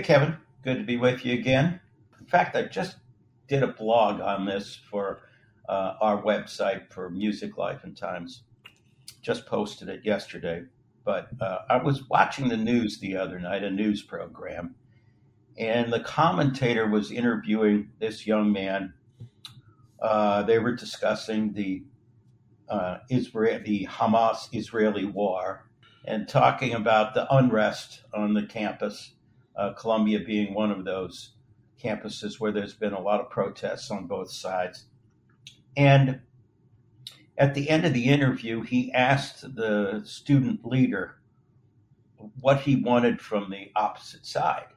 Hey, Kevin. Good to be with you again. In fact, I just did a blog on this for uh, our website for Music Life and Times. Just posted it yesterday. But uh, I was watching the news the other night, a news program, and the commentator was interviewing this young man. Uh, they were discussing the uh, Israel, the Hamas Israeli war, and talking about the unrest on the campus. Uh, Columbia being one of those campuses where there's been a lot of protests on both sides. And at the end of the interview, he asked the student leader what he wanted from the opposite side.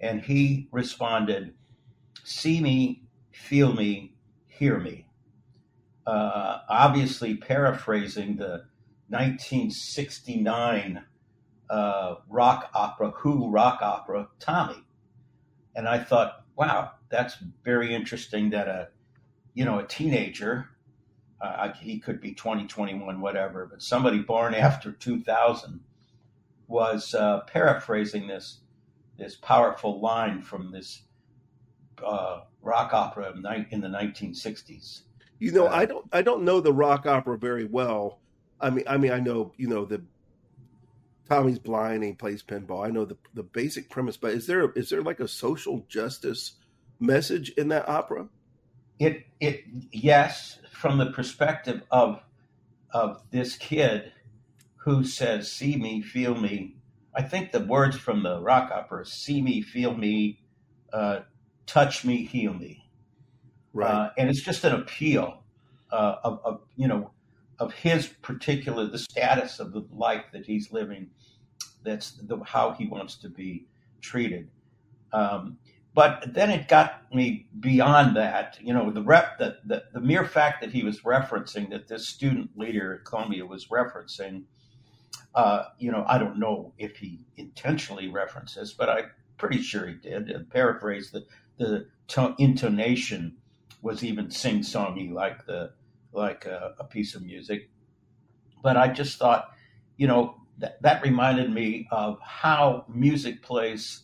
And he responded, See me, feel me, hear me. Uh, obviously, paraphrasing the 1969 uh, rock opera, Who rock opera, Tommy. And I thought, wow, that's very interesting that a, you know, a teenager, uh, he could be 20, 21, whatever, but somebody born after 2000 was uh, paraphrasing this this powerful line from this uh, rock opera in the 1960s. You know, I don't I don't know the rock opera very well. I mean, I mean, I know you know the Tommy's blind and he plays pinball. I know the the basic premise, but is there is there like a social justice message in that opera? It it yes, from the perspective of of this kid who says, "See me, feel me." I think the words from the rock opera: "See me, feel me, uh, touch me, heal me." Right, uh, and it's just an appeal uh, of, of you know of his particular the status of the life that he's living. That's the, how he wants to be treated. Um, but then it got me beyond that. You know, the rep that the, the mere fact that he was referencing that this student leader at Columbia was referencing. Uh, you know, I don't know if he intentionally referenced this, but I'm pretty sure he did. And paraphrase the the to- intonation was even sing songy like the like a, a piece of music. But I just thought, you know, that, that reminded me of how music plays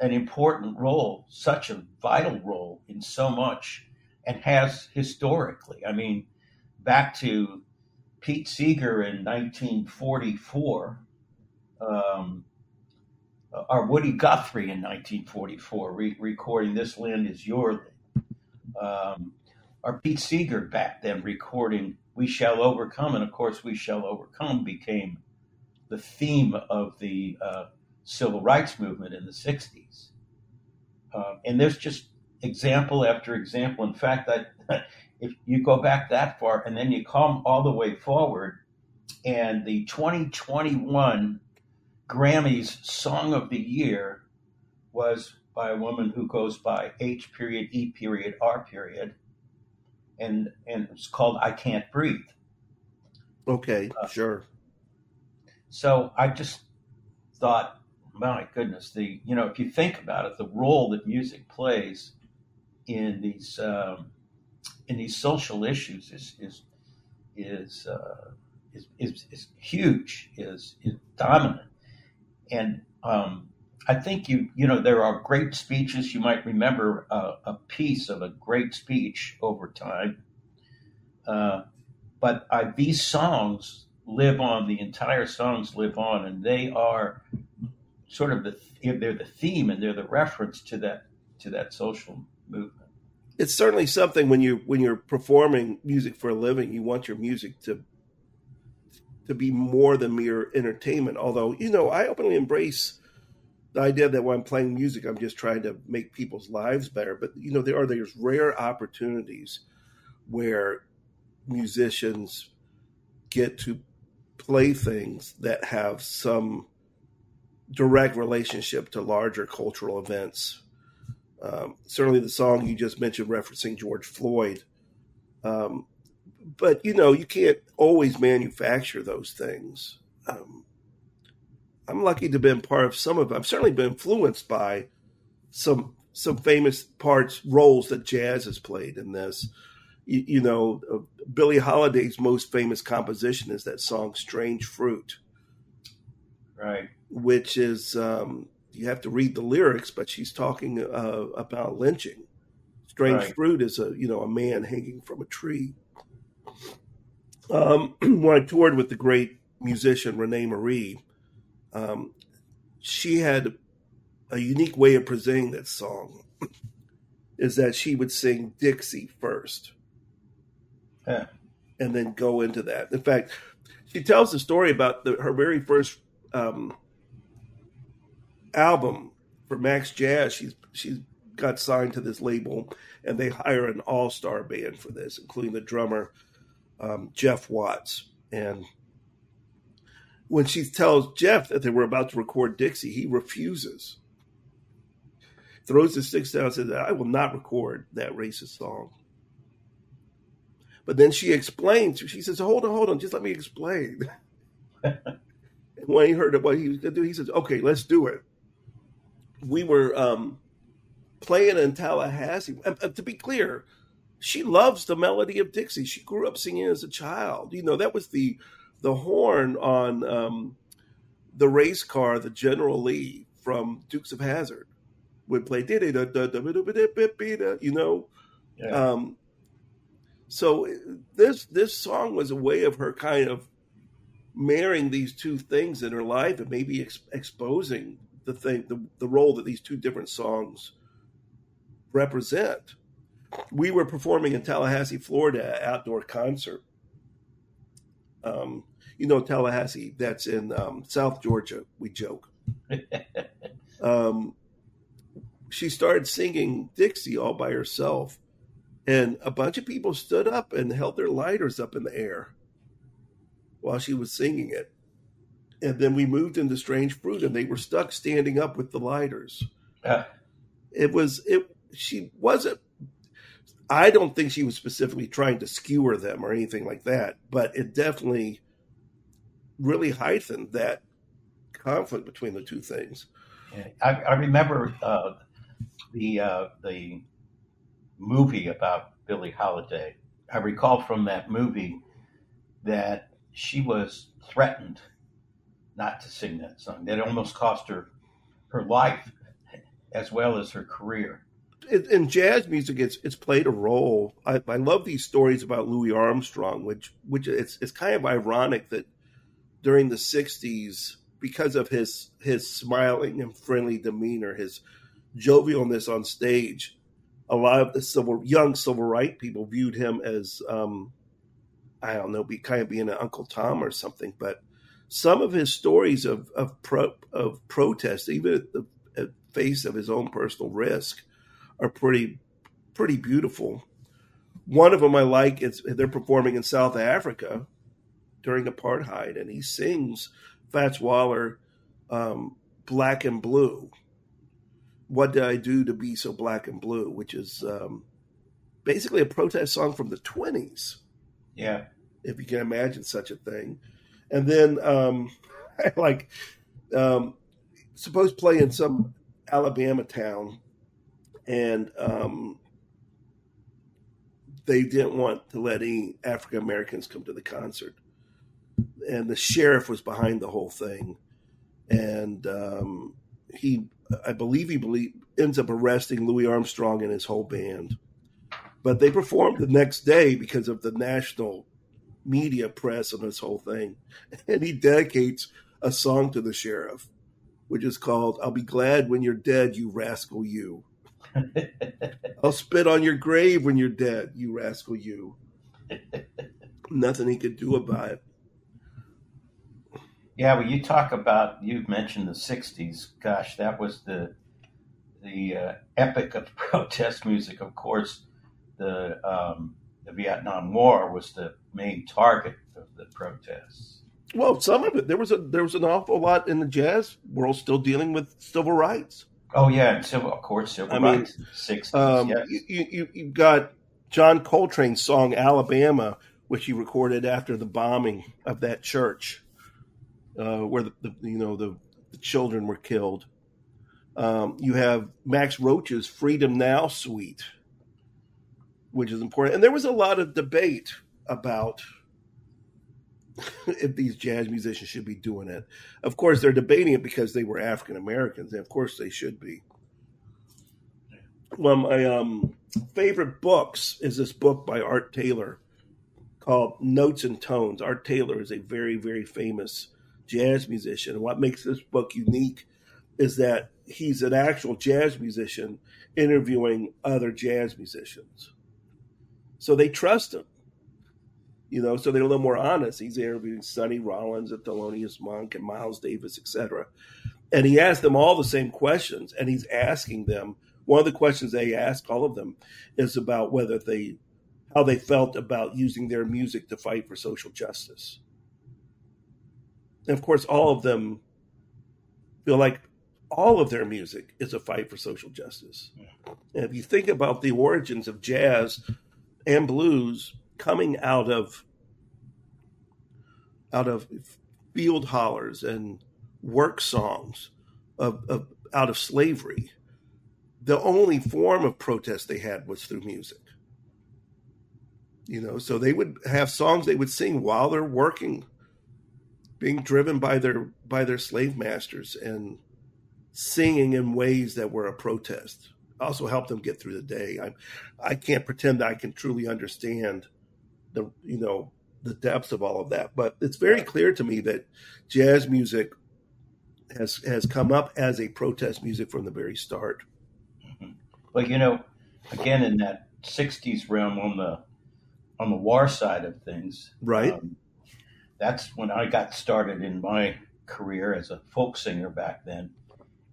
an important role, such a vital role in so much, and has historically. I mean, back to Pete Seeger in 1944, um, or Woody Guthrie in 1944, re- recording "This Land Is Your Land." Um, or Pete Seeger back then recording "We Shall Overcome," and of course, "We Shall Overcome" became the theme of the uh, civil rights movement in the '60s. Uh, and there's just example after example. In fact, that if you go back that far and then you come all the way forward, and the 2021 Grammys Song of the Year was by a woman who goes by H period E period R period and and it's called I Can't Breathe. Okay, uh, sure. So I just thought, my goodness, the you know if you think about it, the role that music plays in these um, in these social issues is is is, uh, is, is, is huge, is is dominant, and um, I think you you know there are great speeches. You might remember a, a piece of a great speech over time, uh, but I, these songs live on. The entire songs live on, and they are sort of the they're the theme and they're the reference to that to that social movement. It's certainly something when you when you're performing music for a living, you want your music to to be more than mere entertainment. Although you know, I openly embrace the idea that when I'm playing music, I'm just trying to make people's lives better. But you know, there are there's rare opportunities where musicians get to play things that have some direct relationship to larger cultural events. Um, certainly, the song you just mentioned referencing George Floyd. Um, but you know, you can't always manufacture those things. Um, I'm lucky to have been part of some of. I've certainly been influenced by some some famous parts roles that jazz has played in this. You, you know, uh, Billie Holiday's most famous composition is that song "Strange Fruit," right? Which is um, you have to read the lyrics, but she's talking uh, about lynching. Strange right. fruit is a you know a man hanging from a tree. Um, when I toured with the great musician Rene Marie, um, she had a unique way of presenting that song. Is that she would sing Dixie first, yeah. and then go into that. In fact, she tells the story about the, her very first um, album for Max Jazz. She's she's got signed to this label, and they hire an all star band for this, including the drummer um, Jeff Watts. And when she tells Jeff that they were about to record Dixie, he refuses. Throws the sticks down and says, I will not record that racist song. But then she explains, she says, Hold on, hold on, just let me explain. when he heard what he was going to do, he says, Okay, let's do it. We were um, playing in Tallahassee. And, to be clear, she loves the melody of Dixie. She grew up singing as a child. You know, that was the the horn on um, the race car, the General Lee from Dukes of Hazzard would play. You know, yeah. um, so this this song was a way of her kind of marrying these two things in her life and maybe ex- exposing the thing the, the role that these two different songs represent we were performing in Tallahassee, Florida, outdoor concert. Um, you know, Tallahassee, that's in um, South Georgia, we joke. um, she started singing Dixie all by herself, and a bunch of people stood up and held their lighters up in the air while she was singing it. And then we moved into Strange Fruit, and they were stuck standing up with the lighters. Uh. It was it. She wasn't I don't think she was specifically trying to skewer them or anything like that, but it definitely really heightened that conflict between the two things. Yeah, I, I, remember uh, the uh, the movie about Billie Holiday. I recall from that movie that she was threatened not to sing that song. That almost cost her her life as well as her career in jazz music, it's it's played a role. I, I love these stories about Louis Armstrong, which which it's it's kind of ironic that during the '60s, because of his his smiling and friendly demeanor, his jovialness on stage, a lot of the civil young civil rights people viewed him as um, I don't know, be kind of being an Uncle Tom or something. But some of his stories of of pro, of protest, even at the at face of his own personal risk, are pretty pretty beautiful. One of them I like is they're performing in South Africa during apartheid, and he sings Fats Waller, um, "Black and Blue." What did I do to be so black and blue? Which is um, basically a protest song from the twenties. Yeah, if you can imagine such a thing. And then um, I like um, suppose play in some Alabama town and um, they didn't want to let any African Americans come to the concert. And the sheriff was behind the whole thing, and um, he, I believe, he believe, ends up arresting Louis Armstrong and his whole band. But they performed the next day because of the national media press on this whole thing, and he dedicates a song to the sheriff, which is called "I'll Be Glad When You're Dead, You Rascal You." I'll spit on your grave when you're dead, you rascal, you. Nothing he could do about it. Yeah, well, you talk about you've mentioned the '60s. Gosh, that was the the uh, epic of protest music. Of course, the um, the Vietnam War was the main target of the protests. Well, some of it there was a there was an awful lot in the jazz world still dealing with civil rights. Oh yeah, civil, of course, civil I rights. Mean, 60s, um, yes. you, you you got John Coltrane's song "Alabama," which he recorded after the bombing of that church, uh, where the, the, you know the, the children were killed. Um, you have Max Roach's "Freedom Now" suite, which is important, and there was a lot of debate about if these jazz musicians should be doing it. Of course, they're debating it because they were African Americans, and of course they should be. One of my um, favorite books is this book by Art Taylor called Notes and Tones. Art Taylor is a very, very famous jazz musician. What makes this book unique is that he's an actual jazz musician interviewing other jazz musicians. So they trust him. You know, so they're a little more honest. He's interviewing Sonny Rollins and Thelonious Monk and Miles Davis, etc. And he asked them all the same questions, and he's asking them. One of the questions they ask all of them is about whether they, how they felt about using their music to fight for social justice. And of course, all of them feel like all of their music is a fight for social justice. And if you think about the origins of jazz and blues coming out of out of field hollers and work songs of, of out of slavery, the only form of protest they had was through music. You know, so they would have songs they would sing while they're working, being driven by their by their slave masters and singing in ways that were a protest. Also helped them get through the day. I I can't pretend that I can truly understand the you know the depths of all of that, but it's very clear to me that jazz music has has come up as a protest music from the very start. Mm-hmm. Well, you know, again in that '60s realm on the on the war side of things, right? Um, that's when I got started in my career as a folk singer back then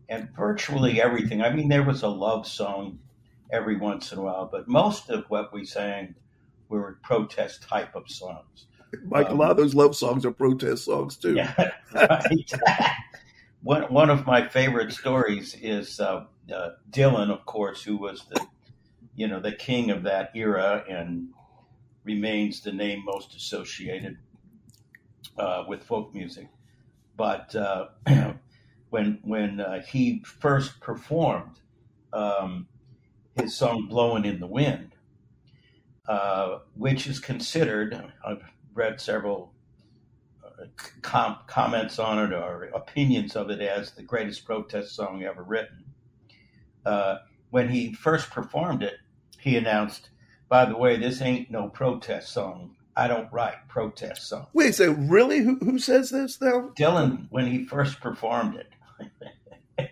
and virtually everything. I mean, there was a love song every once in a while, but most of what we sang were protest type of songs. Mike, um, a lot of those love songs are protest songs too. Yeah, right. one one of my favorite stories is uh, uh, Dylan, of course, who was the you know the king of that era and remains the name most associated uh, with folk music. But uh, when when uh, he first performed um, his song "Blowing in the Wind," uh, which is considered. I've read several uh, com- comments on it or opinions of it as the greatest protest song ever written. Uh, when he first performed it, he announced, "By the way, this ain't no protest song. I don't write protest songs." Wait, so really, who who says this now? Dylan, when he first performed it.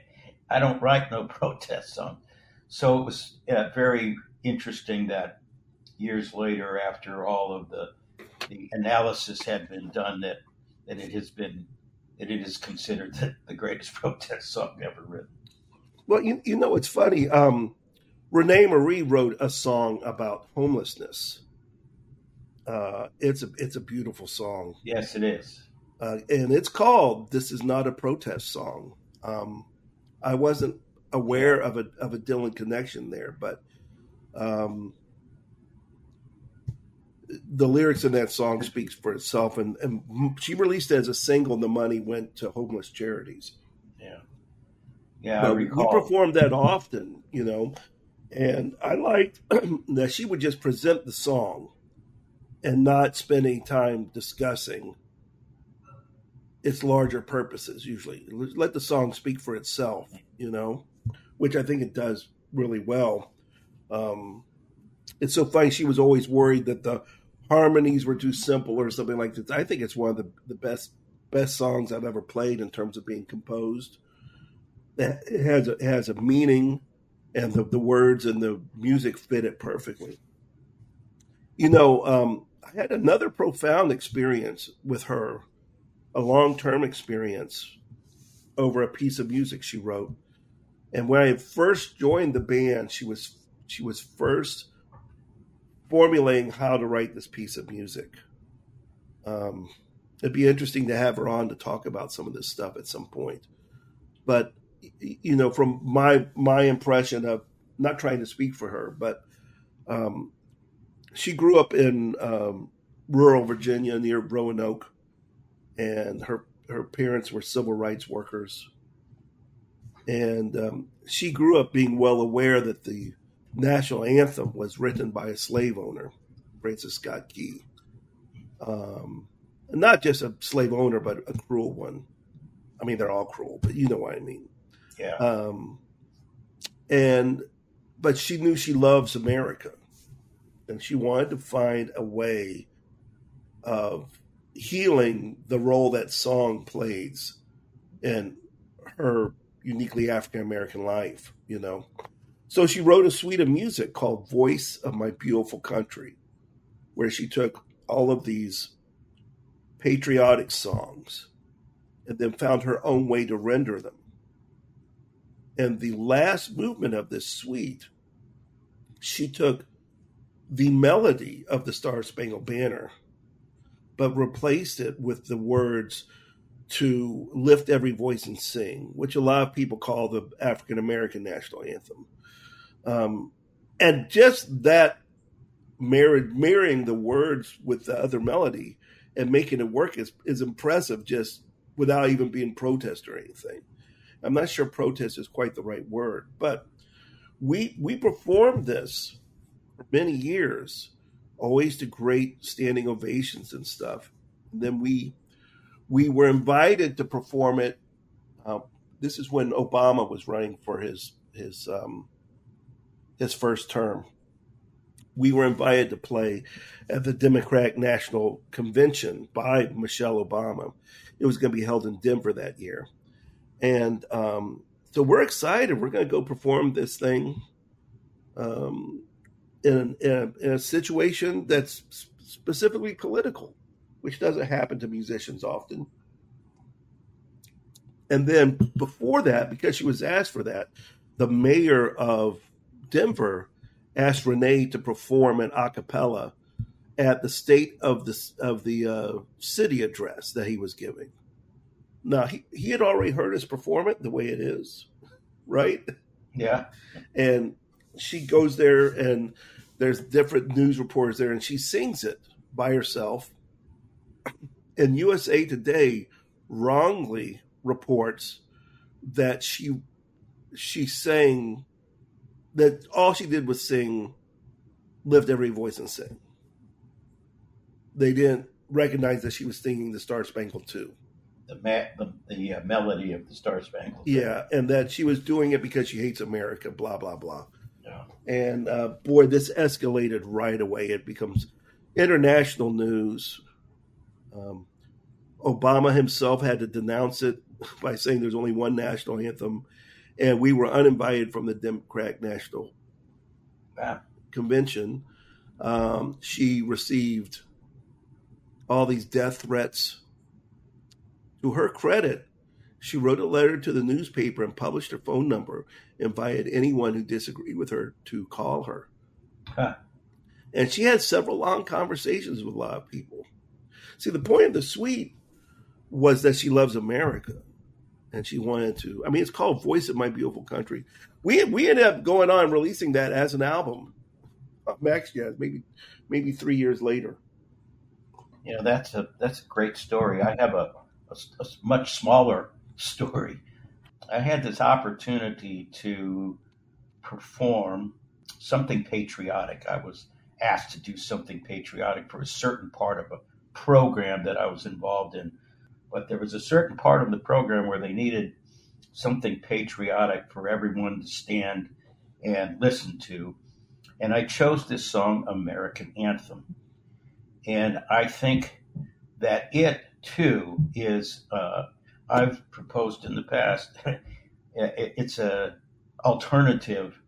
I don't write no protest song. So it was uh, very interesting that years later, after all of the the analysis had been done, that that it has been that it is considered the, the greatest protest song ever written. Well, you, you know, it's funny. Um, Renee Marie wrote a song about homelessness. Uh, it's a it's a beautiful song. Yes, it is, uh, and it's called "This Is Not a Protest Song." Um, I wasn't aware of a of a Dylan connection there, but um, the lyrics in that song speaks for itself. And, and she released it as a single, and the money went to homeless charities. Yeah, yeah. We performed that often, you know, and I liked that she would just present the song and not spend any time discussing its larger purposes usually let the song speak for itself you know which i think it does really well um, it's so funny she was always worried that the harmonies were too simple or something like this. I think it's one of the, the best best songs i've ever played in terms of being composed. It has a, it has a meaning and the, the words and the music fit it perfectly. You know um, i had another profound experience with her a long term experience over a piece of music she wrote. And when I first joined the band, she was she was first formulating how to write this piece of music. Um, it'd be interesting to have her on to talk about some of this stuff at some point. But you know, from my my impression of not trying to speak for her, but um, she grew up in um, rural Virginia near Roanoke, and her her parents were civil rights workers, and um, she grew up being well aware that the national anthem was written by a slave owner, Francis Scott Key. Um, not just a slave owner, but a cruel one. I mean, they're all cruel, but you know what I mean. Yeah. Um, and but she knew she loves America, and she wanted to find a way of healing the role that song plays in her uniquely African American life. You know, so she wrote a suite of music called "Voice of My Beautiful Country," where she took all of these patriotic songs and then found her own way to render them. And the last movement of this suite, she took the melody of the Star Spangled Banner, but replaced it with the words to lift every voice and sing, which a lot of people call the African American national anthem. Um, and just that married, marrying the words with the other melody and making it work is, is impressive just without even being protest or anything. I'm not sure protest is quite the right word, but we we performed this for many years, always to great standing ovations and stuff. And then we we were invited to perform it. Uh, this is when Obama was running for his his um, his first term. We were invited to play at the Democratic National Convention by Michelle Obama. It was going to be held in Denver that year. And um, so we're excited. We're going to go perform this thing um, in, in, a, in, a, situation that's specifically political, which doesn't happen to musicians often. And then before that, because she was asked for that, the mayor of Denver asked Renee to perform an a cappella at the state of the of the uh, city address that he was giving. Now he, he had already heard us perform it the way it is, right? Yeah. And she goes there and there's different news reporters there and she sings it by herself. And USA Today wrongly reports that she she sang that all she did was sing lift every voice and sing they didn't recognize that she was singing the Star Spangled too. The ma- the, the uh, melody of the Star Spangled. Yeah, and that she was doing it because she hates America. Blah blah blah. Yeah. And uh, boy, this escalated right away. It becomes international news. Um, Obama himself had to denounce it by saying there's only one national anthem, and we were uninvited from the Democratic National Convention. Um, she received all these death threats. To her credit, she wrote a letter to the newspaper and published her phone number, invited anyone who disagreed with her to call her. Huh. And she had several long conversations with a lot of people. See, the point of the suite was that she loves America and she wanted to. I mean, it's called Voice of My Beautiful Country. We we ended up going on releasing that as an album. Max Jazz, maybe maybe three years later you know that's a that's a great story. I have a, a, a much smaller story. I had this opportunity to perform something patriotic. I was asked to do something patriotic for a certain part of a program that I was involved in. But there was a certain part of the program where they needed something patriotic for everyone to stand and listen to. And I chose this song, American Anthem. And I think that it too is, uh, I've proposed in the past, it's a alternative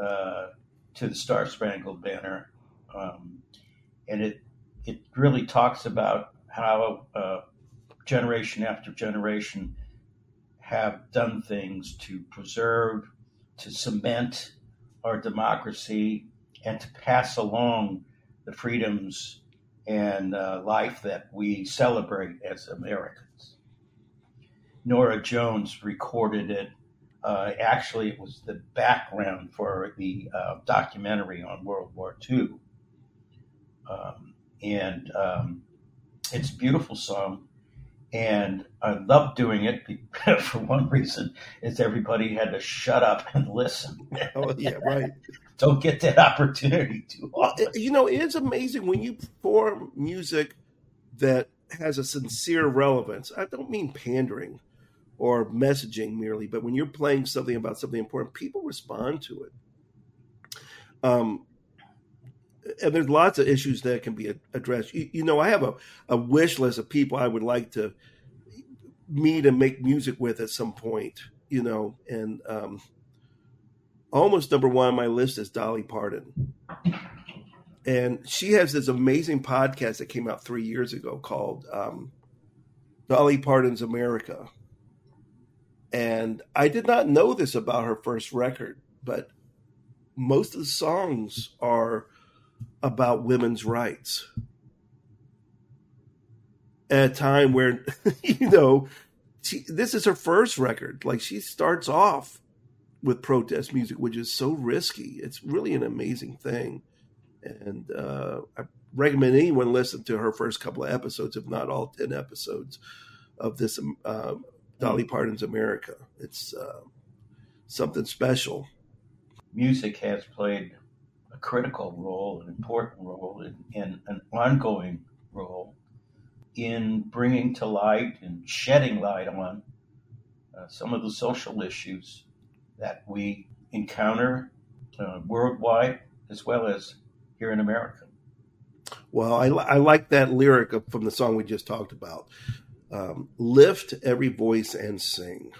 uh, to the Star Spangled Banner. Um, and it, it really talks about how uh, generation after generation have done things to preserve, to cement our democracy, and to pass along the freedoms and uh, life that we celebrate as Americans. Norah Jones recorded it. Uh, actually, it was the background for the uh, documentary on World War II. Um, and um, it's a beautiful song. And I love doing it for one reason is everybody had to shut up and listen. Oh yeah, right. Don't get that opportunity too often. You know, it's amazing when you perform music that has a sincere relevance. I don't mean pandering or messaging merely, but when you're playing something about something important, people respond to it. Um, and there's lots of issues that can be addressed. You, you, know, I have a, a wish list of people I would like to meet and make music with at some point, you know, and um, almost number one on my list is Dolly Parton. And she has this amazing podcast that came out three years ago called um, Dolly Parton's America. And I did not know this about her first record, but most of the songs are about women's rights. At a time where you know she, this is her first record. Like she starts off with protest music which is so risky. It's really an amazing thing. And uh, i recommend anyone listen to her first couple of episodes if not all 10 episodes of this uh, dolly parton's america. It's uh, something special. Music has played a critical role, an important role, and an ongoing role in bringing to light and shedding light on uh, some of the social issues that we encounter uh, worldwide as well as here in America. Well, I, I like that lyric from the song we just talked about. Um, lift every voice and sing.